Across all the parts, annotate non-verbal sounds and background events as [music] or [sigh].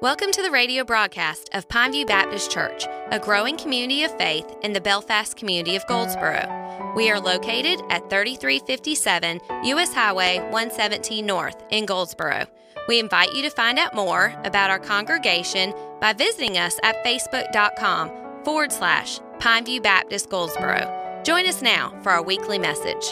Welcome to the radio broadcast of Pineview Baptist Church, a growing community of faith in the Belfast community of Goldsboro. We are located at 3357 U.S. Highway 117 North in Goldsboro. We invite you to find out more about our congregation by visiting us at facebook.com forward slash Pineview Baptist Goldsboro. Join us now for our weekly message.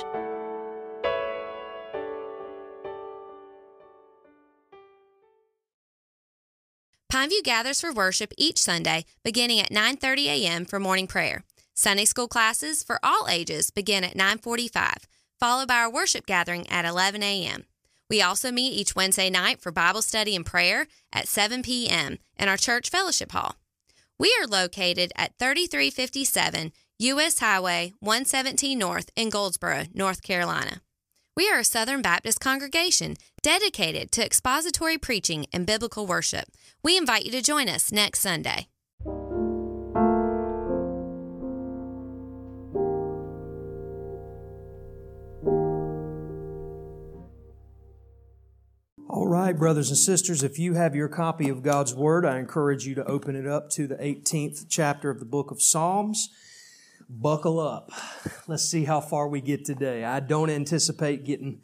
Pineview gathers for worship each Sunday beginning at 9:30 a.m. for morning prayer. Sunday school classes for all ages begin at 9:45, followed by our worship gathering at 11 a.m. We also meet each Wednesday night for Bible study and prayer at 7 p.m. in our church fellowship hall. We are located at 3357 U.S. Highway 117 North in Goldsboro, North Carolina. We are a Southern Baptist congregation dedicated to expository preaching and biblical worship. We invite you to join us next Sunday. All right, brothers and sisters, if you have your copy of God's Word, I encourage you to open it up to the 18th chapter of the book of Psalms. Buckle up. Let's see how far we get today. I don't anticipate getting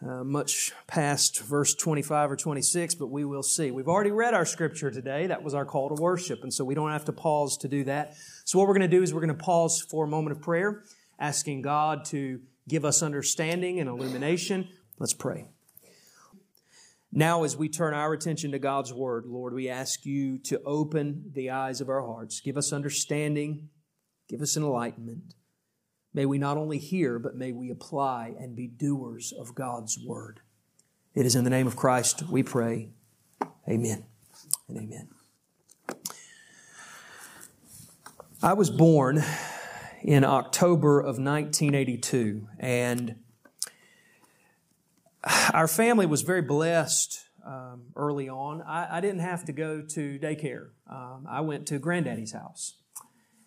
uh, much past verse 25 or 26, but we will see. We've already read our scripture today. That was our call to worship, and so we don't have to pause to do that. So, what we're going to do is we're going to pause for a moment of prayer, asking God to give us understanding and illumination. Let's pray. Now, as we turn our attention to God's Word, Lord, we ask you to open the eyes of our hearts. Give us understanding. Give us enlightenment. May we not only hear, but may we apply and be doers of God's Word. It is in the name of Christ we pray. Amen and amen. I was born in October of 1982, and our family was very blessed um, early on. I, I, didn't have to go to daycare. Um, I went to granddaddy's house.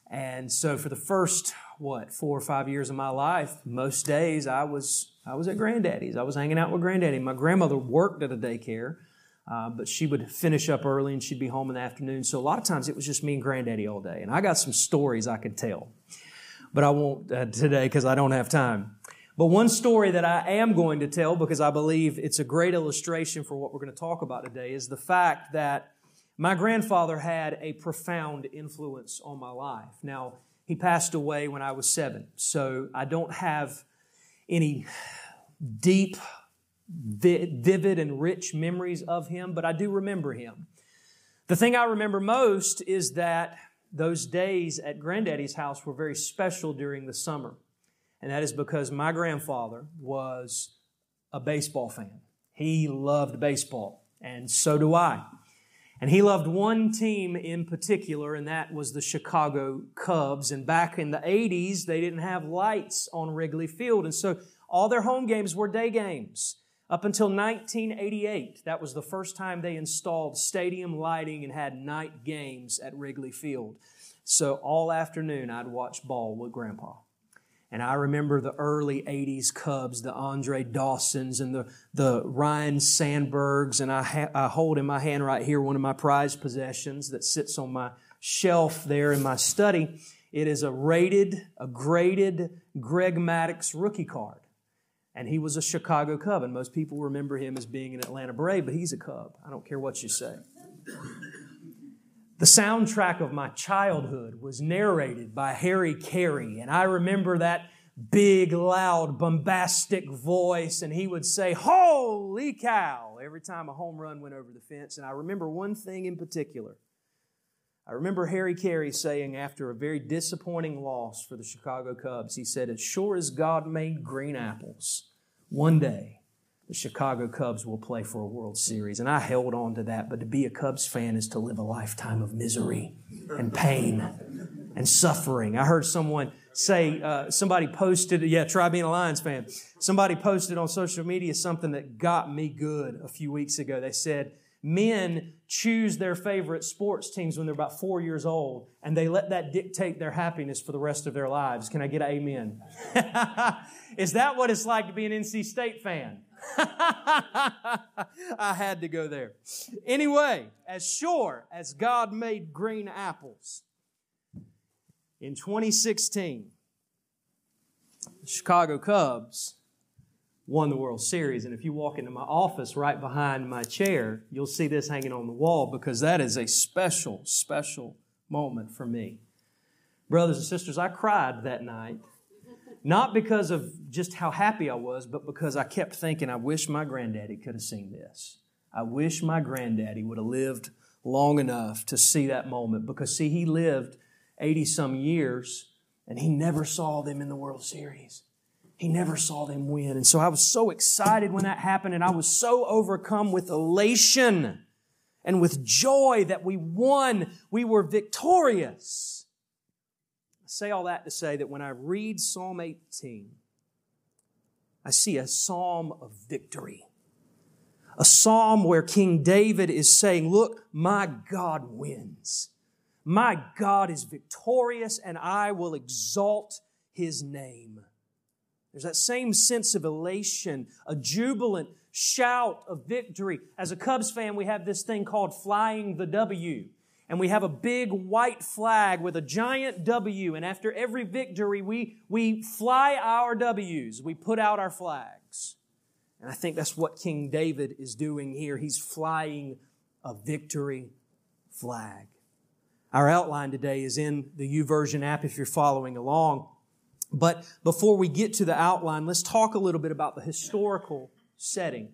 And so for the first, what, four or five years of my life, most days I was, I was at granddaddy's. I was hanging out with granddaddy. My grandmother worked at a daycare, uh, but she would finish up early and she'd be home in the afternoon. So a lot of times it was just me and granddaddy all day. And I got some stories I could tell, but I won't uh, today because I don't have time. But one story that I am going to tell, because I believe it's a great illustration for what we're going to talk about today, is the fact that my grandfather had a profound influence on my life. Now, he passed away when I was seven, so I don't have any deep, vivid, and rich memories of him, but I do remember him. The thing I remember most is that those days at Granddaddy's house were very special during the summer. And that is because my grandfather was a baseball fan. He loved baseball, and so do I. And he loved one team in particular, and that was the Chicago Cubs. And back in the 80s, they didn't have lights on Wrigley Field. And so all their home games were day games. Up until 1988, that was the first time they installed stadium lighting and had night games at Wrigley Field. So all afternoon, I'd watch ball with Grandpa. And I remember the early 80s Cubs, the Andre Dawsons and the, the Ryne Sandbergs. And I, ha- I hold in my hand right here one of my prized possessions that sits on my shelf there in my study. It is a rated, a graded Greg Maddux rookie card. And he was a Chicago Cub. And most people remember him as being an Atlanta Brave, but he's a Cub. I don't care what you say. The soundtrack of my childhood was narrated by Harry Caray, and I remember that big, loud, bombastic voice, and he would say, Holy cow, every time a home run went over the fence. And I remember one thing in particular. I remember Harry Caray saying after a very disappointing loss for the Chicago Cubs, he said, As sure as God made green apples, one day the Chicago Cubs will play for a World Series. And I held on to that. But to be a Cubs fan is to live a lifetime of misery and pain and suffering. I heard someone say, uh, somebody posted, yeah, try being a Lions fan. Somebody posted on social media something that got me good a few weeks ago. They said, men choose their favorite sports teams when they're about four years old, and they let that dictate their happiness for the rest of their lives. Can I get an amen? [laughs] Is that what it's like to be an NC State fan? [laughs] I had to go there. Anyway, as sure as God made green apples, in 2016, the Chicago Cubs won the World Series. And if you walk into my office right behind my chair, you'll see this hanging on the wall because that is a special, special moment for me. Brothers and sisters, I cried that night. Not because of just how happy I was, but because I kept thinking, I wish my granddaddy could have seen this. I wish my granddaddy would have lived long enough to see that moment because, see, he lived 80 some years and he never saw them in the World Series. He never saw them win. And so I was so excited when that happened and I was so overcome with elation and with joy that we won. We were victorious. Say all that to say that when I read Psalm 18, I see a psalm of victory. A psalm where King David is saying, Look, my God wins. My God is victorious and I will exalt his name. There's that same sense of elation, a jubilant shout of victory. As a Cubs fan, we have this thing called flying the W. And we have a big white flag with a giant W. And after every victory, we, we fly our W's. We put out our flags. And I think that's what King David is doing here. He's flying a victory flag. Our outline today is in the YouVersion app if you're following along. But before we get to the outline, let's talk a little bit about the historical setting.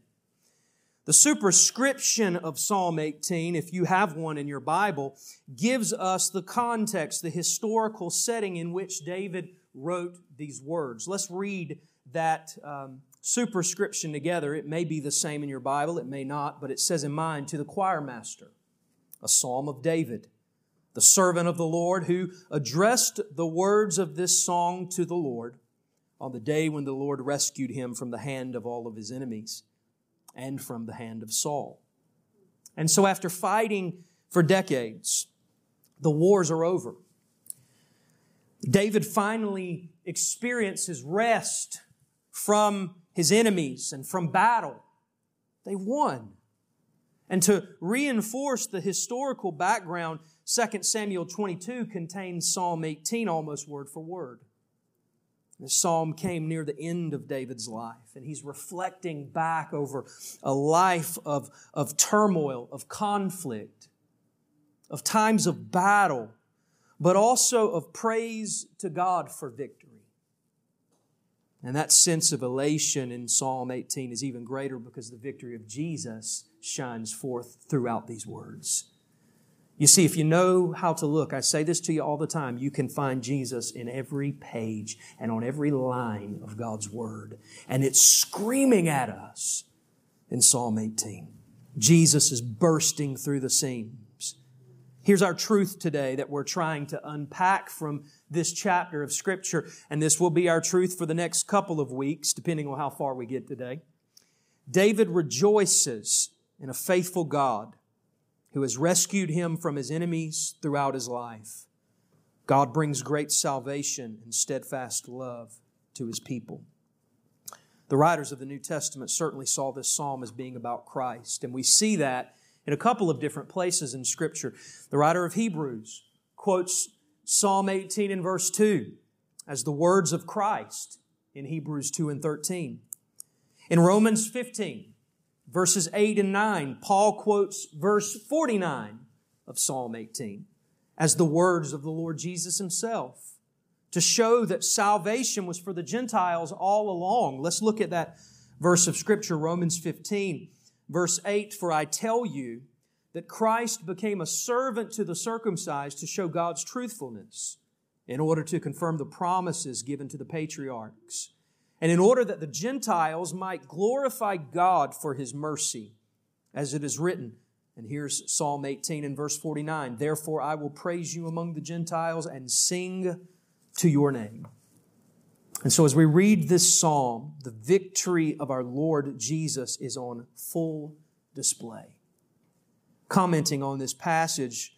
The superscription of Psalm 18, if you have one in your Bible, gives us the context, the historical setting in which David wrote these words. Let's read that um, superscription together. It may be the same in your Bible, it may not, but it says in mine, to the choir master, a psalm of David the servant of the Lord, who addressed the words of this song to the Lord on the day when the Lord rescued him from the hand of all of his enemies and from the hand of Saul. And so, after fighting for decades, the wars are over. David finally experiences rest from his enemies and from battle. They won. And to reinforce the historical background, 2 Samuel 22 contains Psalm 18 almost word for word. The psalm came near the end of David's life, and he's reflecting back over a life of, of turmoil, of conflict, of times of battle, but also of praise to God for victory. And that sense of elation in Psalm 18 is even greater because the victory of Jesus shines forth throughout these words. You see, if you know how to look, I say this to you all the time, you can find Jesus in every page and on every line of God's Word. And it's screaming at us in Psalm 18. Jesus is bursting through the seams. Here's our truth today that we're trying to unpack from this chapter of Scripture, and this will be our truth for the next couple of weeks, depending on how far we get today. David rejoices in a faithful God who has rescued him from his enemies throughout his life. God brings great salvation and steadfast love to his people. The writers of the New Testament certainly saw this psalm as being about Christ, and we see that in a couple of different places in Scripture. The writer of Hebrews quotes Psalm 18 and verse 2 as the words of Christ in Hebrews 2 and 13. In Romans 15, verses 8 and 9, Paul quotes verse 49 of Psalm 18 as the words of the Lord Jesus himself to show that salvation was for the Gentiles all along. Let's look at that verse of scripture, Romans 15, verse 8. For I tell you that Christ became a servant to the circumcised to show God's truthfulness in order to confirm the promises given to the patriarchs and in order that the Gentiles might glorify God for his mercy, as it is written. And here's Psalm 18 and verse 49 Therefore I will praise you among the Gentiles and sing to your name. And so as we read this psalm, the victory of our Lord Jesus is on full display. Commenting on this passage,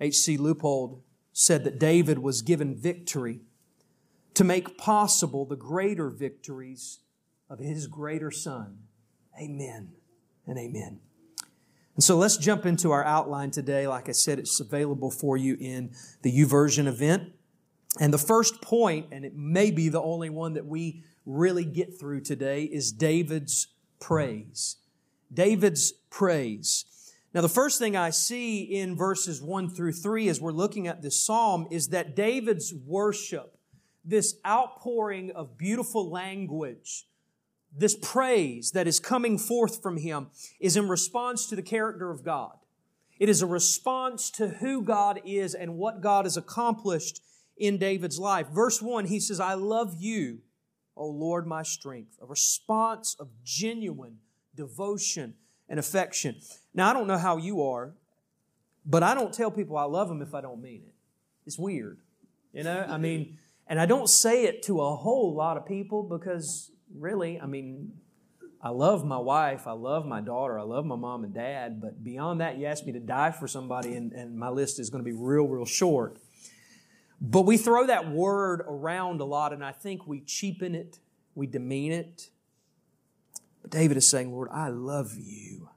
H.C. Leupold said that David was given victory to make possible the greater victories of his greater son, Amen and amen. And so let's jump into our outline today. Like I said, it's available for you in the YouVersion event. And the first point, and it may be the only one that we really get through today, is David's praise. David's praise. Now, the first thing I see in verses 1 through 3 as we're looking at this psalm is that David's worship, this outpouring of beautiful language, this praise that is coming forth from him, is in response to the character of God. It is a response to who God is and what God has accomplished in David's life. Verse 1, he says, I love you, O Lord, my strength. A response of genuine devotion and affection. Now, I don't know how you are, but I don't tell people I love them if I don't mean it. It's weird. You know, I mean, and I don't say it to a whole lot of people because really, I mean, I love my wife, I love my daughter, I love my mom and dad, but beyond that, you ask me to die for somebody, and, and my list is going to be real, real short. But we throw that word around a lot, and I think we cheapen it, we demean it. But David is saying, Lord, I love you.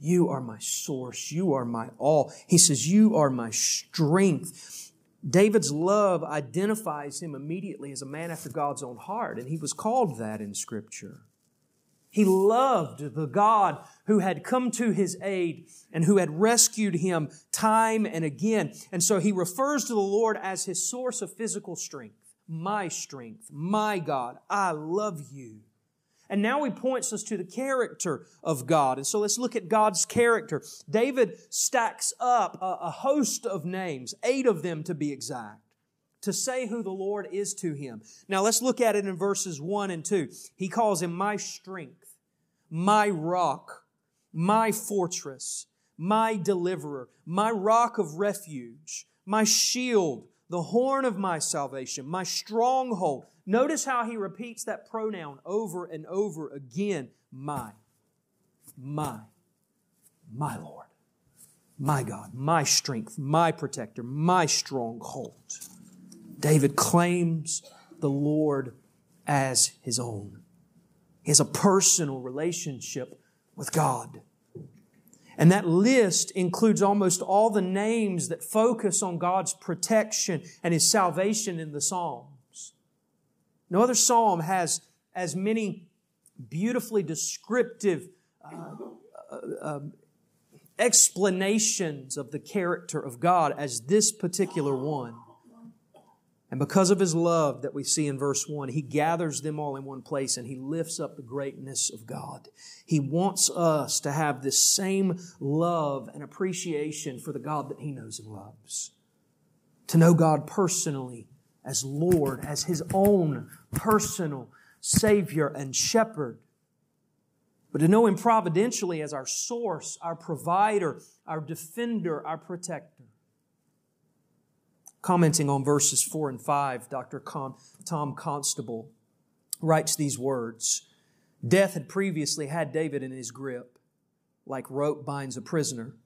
You are my source. You are my all. He says, You are my strength. David's love identifies him immediately as a man after God's own heart, and he was called that in Scripture. He loved the God who had come to his aid and who had rescued him time and again. And so he refers to the Lord as his source of physical strength. My strength, my God, I love you. And now he points us to the character of God. And so let's look at God's character. David stacks up a, a, host of names, eight of them to be exact, to say who the Lord is to him. Now let's look at it in verses one and two. He calls him my strength, my rock, my fortress, my deliverer, my rock of refuge, my shield, the horn of my salvation, my stronghold. Notice how he repeats that pronoun over and over again. My, my, my Lord, my God, my strength, my protector, my stronghold. David claims the Lord as his own. He has a personal relationship with God. And that list includes almost all the names that focus on God's protection and His salvation in the Psalms. No other psalm has as many beautifully descriptive uh, uh, uh, explanations of the character of God as this particular one. And because of his love that we see in verse 1, he gathers them all in one place and he lifts up the greatness of God. He wants us to have this same love and appreciation for the God that he knows and loves. To know God personally as Lord, as his own personal Savior and Shepherd. But to know him providentially as our source, our provider, our defender, our protector. Commenting on verses 4 and 5, Dr. Con- Tom Constable writes these words Death had previously had David in his grip, like rope binds a prisoner.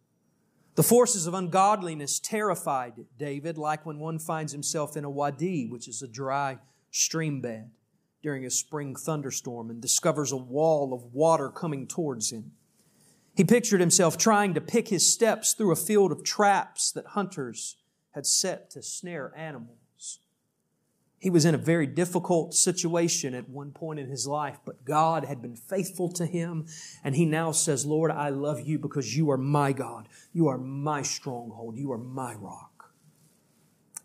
The forces of ungodliness terrified David, like when one finds himself in a wadi, which is a dry stream bed, during a spring thunderstorm and discovers a wall of water coming towards him. He pictured himself trying to pick his steps through a field of traps that hunters had set to snare animals. He was in a very difficult situation at one point in his life, but God had been faithful to him, and he now says, Lord, I love you because you are my God. You are my stronghold. You are my rock.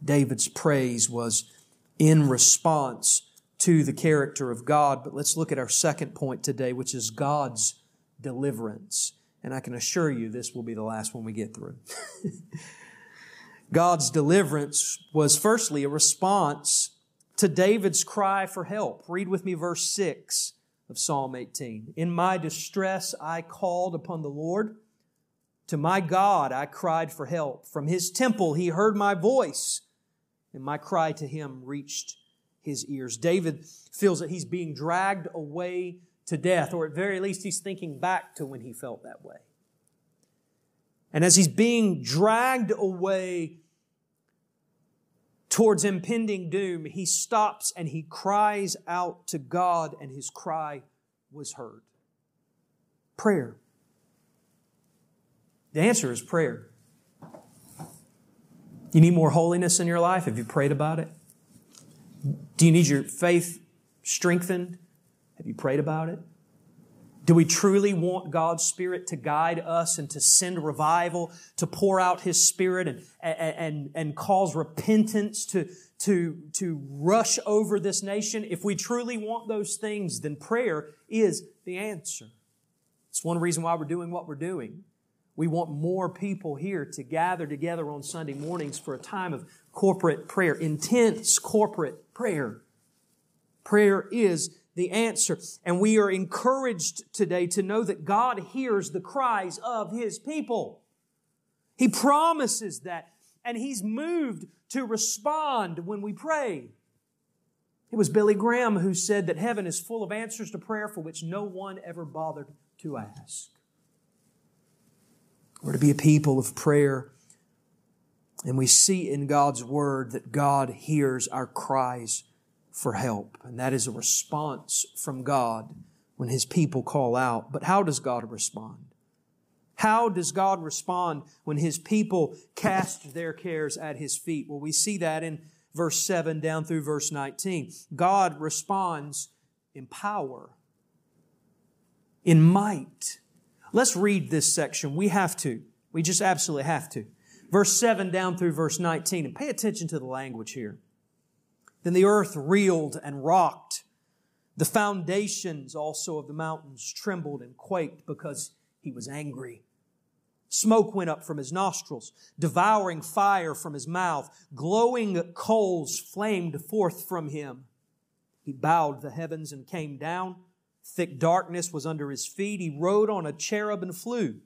David's praise was in response to the character of God. But let's look at our second point today, which is God's deliverance. And I can assure you this will be the last one we get through. [laughs] God's deliverance was firstly a response to David's cry for help. Read with me verse 6 of Psalm 18. In my distress I called upon the Lord. To my God I cried for help. From his temple he heard my voice, and my cry to him reached his ears. David feels that he's being dragged away to death, or at very least he's thinking back to when he felt that way. And as he's being dragged away towards impending doom, he stops and he cries out to God, and his cry was heard. Prayer. The answer is prayer. You need more holiness in your life? Have you prayed about it? Do you need your faith strengthened? Have you prayed about it? Do we truly want God's Spirit to guide us and to send revival, to pour out His Spirit and, and, and cause repentance to, to, to rush over this nation? If we truly want those things, then prayer is the answer. It's one reason why we're doing what we're doing. We want more people here to gather together on Sunday mornings for a time of corporate prayer, intense corporate prayer. Prayer is the answer. And we are encouraged today to know that God hears the cries of His people. He promises that, and He's moved to respond when we pray. It was Billy Graham who said that heaven is full of answers to prayer for which no one ever bothered to ask. We're to be a people of prayer. And we see in God's Word that God hears our cries for help. And that is a response from God when His people call out. But how does God respond? How does God respond when His people cast their cares at His feet? Well, we see that in verse 7 down through verse 19. God responds in power, in might. Let's read this section. We have to. We just absolutely have to. Verse 7 down through verse 19. And pay attention to the language here. Then the earth reeled and rocked. The foundations also of the mountains trembled and quaked because he was angry. Smoke went up from his nostrils, devouring fire from his mouth. Glowing coals flamed forth from him. He bowed the heavens and came down. Thick darkness was under his feet. He rode on a cherub and flew.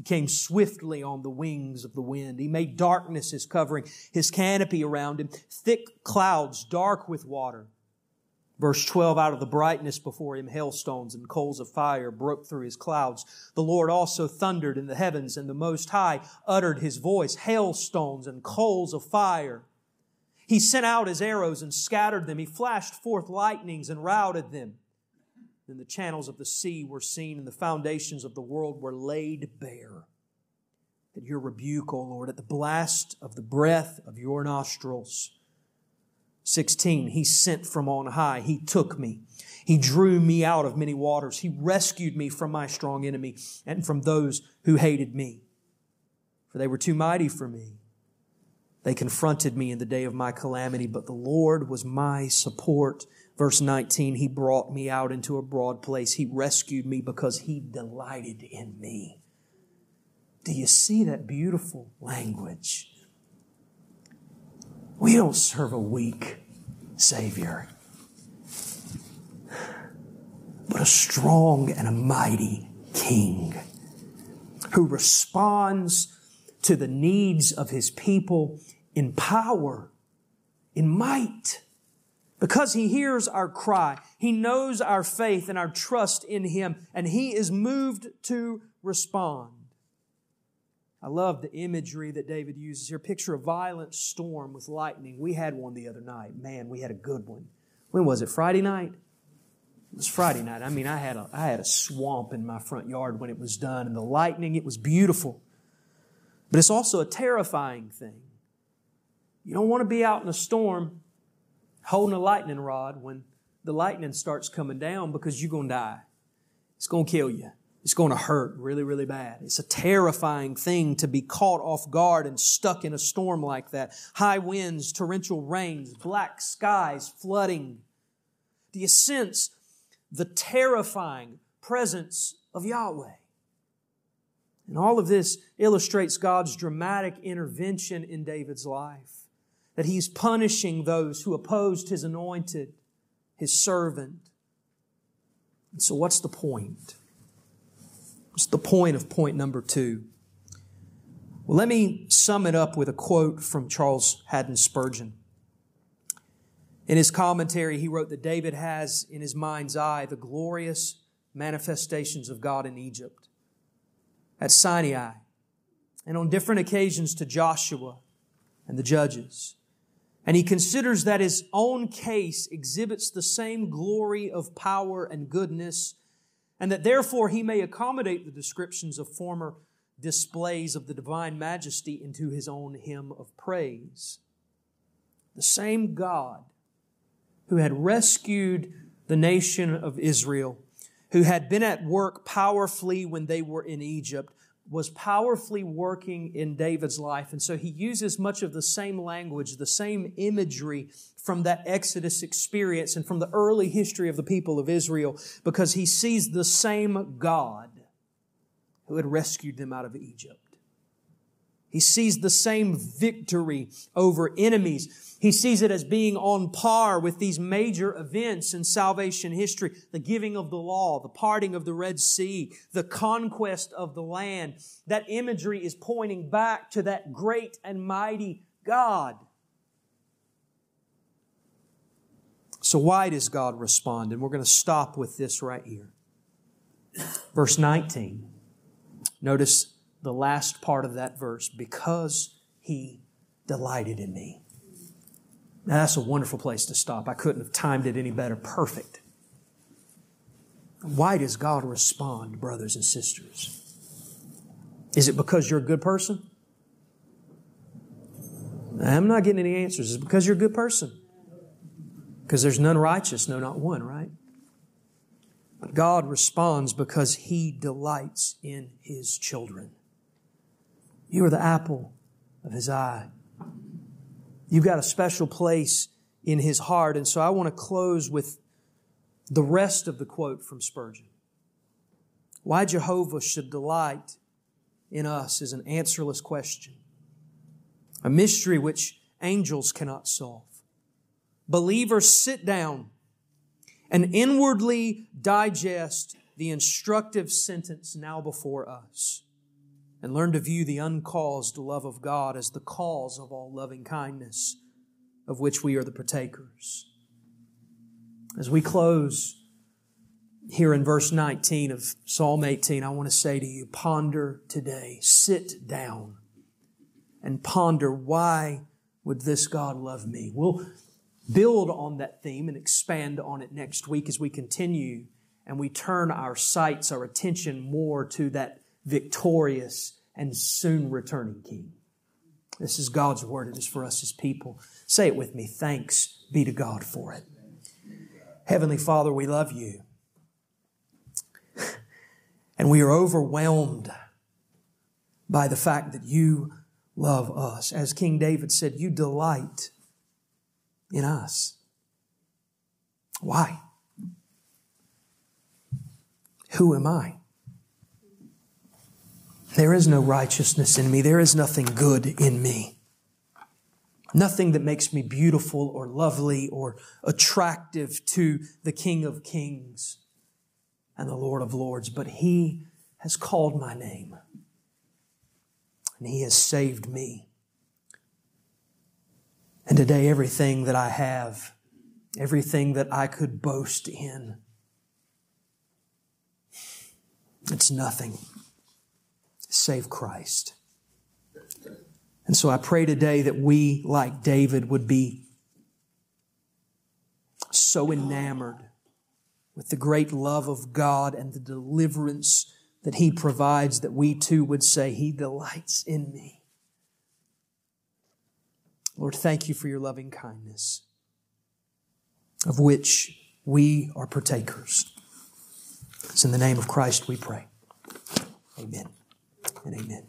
He came swiftly on the wings of the wind. He made darkness his covering, his canopy around him, thick clouds dark with water. Verse 12, out of the brightness before him, hailstones and coals of fire broke through his clouds. The Lord also thundered in the heavens, and the Most High uttered his voice, hailstones and coals of fire. He sent out his arrows and scattered them. He flashed forth lightnings and routed them. Then the channels of the sea were seen, and the foundations of the world were laid bare. At your rebuke, O Lord, at the blast of the breath of your nostrils. 16, He sent from on high. He took me. He drew me out of many waters. He rescued me from my strong enemy and from those who hated me. For they were too mighty for me. They confronted me in the day of my calamity, but the Lord was my support. Verse 19, He brought me out into a broad place. He rescued me because He delighted in me. Do you see that beautiful language? We don't serve a weak Savior, but a strong and a mighty King who responds to the needs of His people in power, in might. Because he hears our cry, he knows our faith and our trust in him, and he is moved to respond. I love the imagery that David uses here. Picture a violent storm with lightning. We had one the other night. Man, we had a good one. When was it? Friday night? It was Friday night. I mean, I had a, I had a swamp in my front yard when it was done, and the lightning, it was beautiful. But it's also a terrifying thing. You don't want to be out in a storm holding a lightning rod when the lightning starts coming down because you're going to die. It's going to kill you. It's going to hurt really, really bad. It's a terrifying thing to be caught off guard and stuck in a storm like that. High winds, torrential rains, black skies, flooding. Do you sense the terrifying presence of Yahweh? And all of this illustrates God's dramatic intervention in David's life that he's punishing those who opposed his anointed, his servant. And so, what's the point? What's the point of point number two? Well, let me sum it up with a quote from Charles Haddon Spurgeon. In his commentary, he wrote that David has in his mind's eye the glorious manifestations of God in Egypt, at Sinai, and on different occasions to Joshua and the judges. And he considers that his own case exhibits the same glory of power and goodness and that therefore he may accommodate the descriptions of former displays of the divine majesty into his own hymn of praise. The same God who had rescued the nation of Israel, who had been at work powerfully when they were in Egypt, was powerfully working in David's life. And so he uses much of the same language, the same imagery from that Exodus experience and from the early history of the people of Israel because he sees the same God who had rescued them out of Egypt. He sees the same victory over enemies. He sees it as being on par with these major events in salvation history. The giving of the law, the parting of the Red Sea, the conquest of the land. That imagery is pointing back to that great and mighty God. So why does God respond? And we're going to stop with this right here. Verse 19. Notice the last part of that verse, because he delighted in me. Now that's a wonderful place to stop. I couldn't have timed it any better. Perfect. Why does God respond, brothers and sisters? Is it because you're a good person? I'm not getting any answers. Is it because you're a good person? Because there's none righteous, no, not one, right? But God responds because He delights in His children. You are the apple of his eye. You've got a special place in his heart. And so I want to close with the rest of the quote from Spurgeon. Why Jehovah should delight in us is an answerless question, a mystery which angels cannot solve. Believers sit down and inwardly digest the instructive sentence now before us and learn to view the uncaused love of God as the cause of all loving kindness of which we are the partakers. As we close here in verse 19 of Psalm 18, I want to say to you, ponder today, sit down and ponder why would this God love me? We'll build on that theme and expand on it next week as we continue and we turn our sights, our attention more to that victorious and soon returning King. This is God's word. It is for us as people. Say it with me. Thanks be to God for it. Heavenly Father, we love you. [laughs] And we are overwhelmed by the fact that you love us. As King David said, you delight in us. Why? Who am I? There is no righteousness in me. There is nothing good in me. Nothing that makes me beautiful or lovely or attractive to the King of Kings and the Lord of Lords. But He has called my name and He has saved me. And today, everything that I have, everything that I could boast in, it's nothing save Christ. And so I pray today that we, like David, would be so enamored with the great love of God and the deliverance that He provides that we too would say, He delights in me. Lord, thank you for your loving kindness, of which we are partakers. It's in the name of Christ we pray. Amen and amen.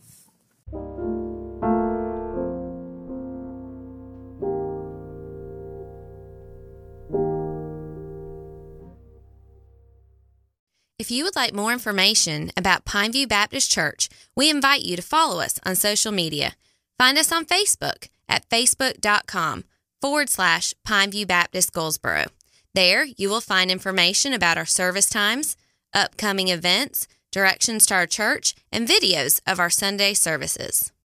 If you would like more information about Pineview Baptist Church, we invite you to follow us on social media. Find us on Facebook at facebook.com forward slash Pineview Baptist Goldsboro. There, you will find information about our service times, upcoming events, directions to our church, and videos of our Sunday services.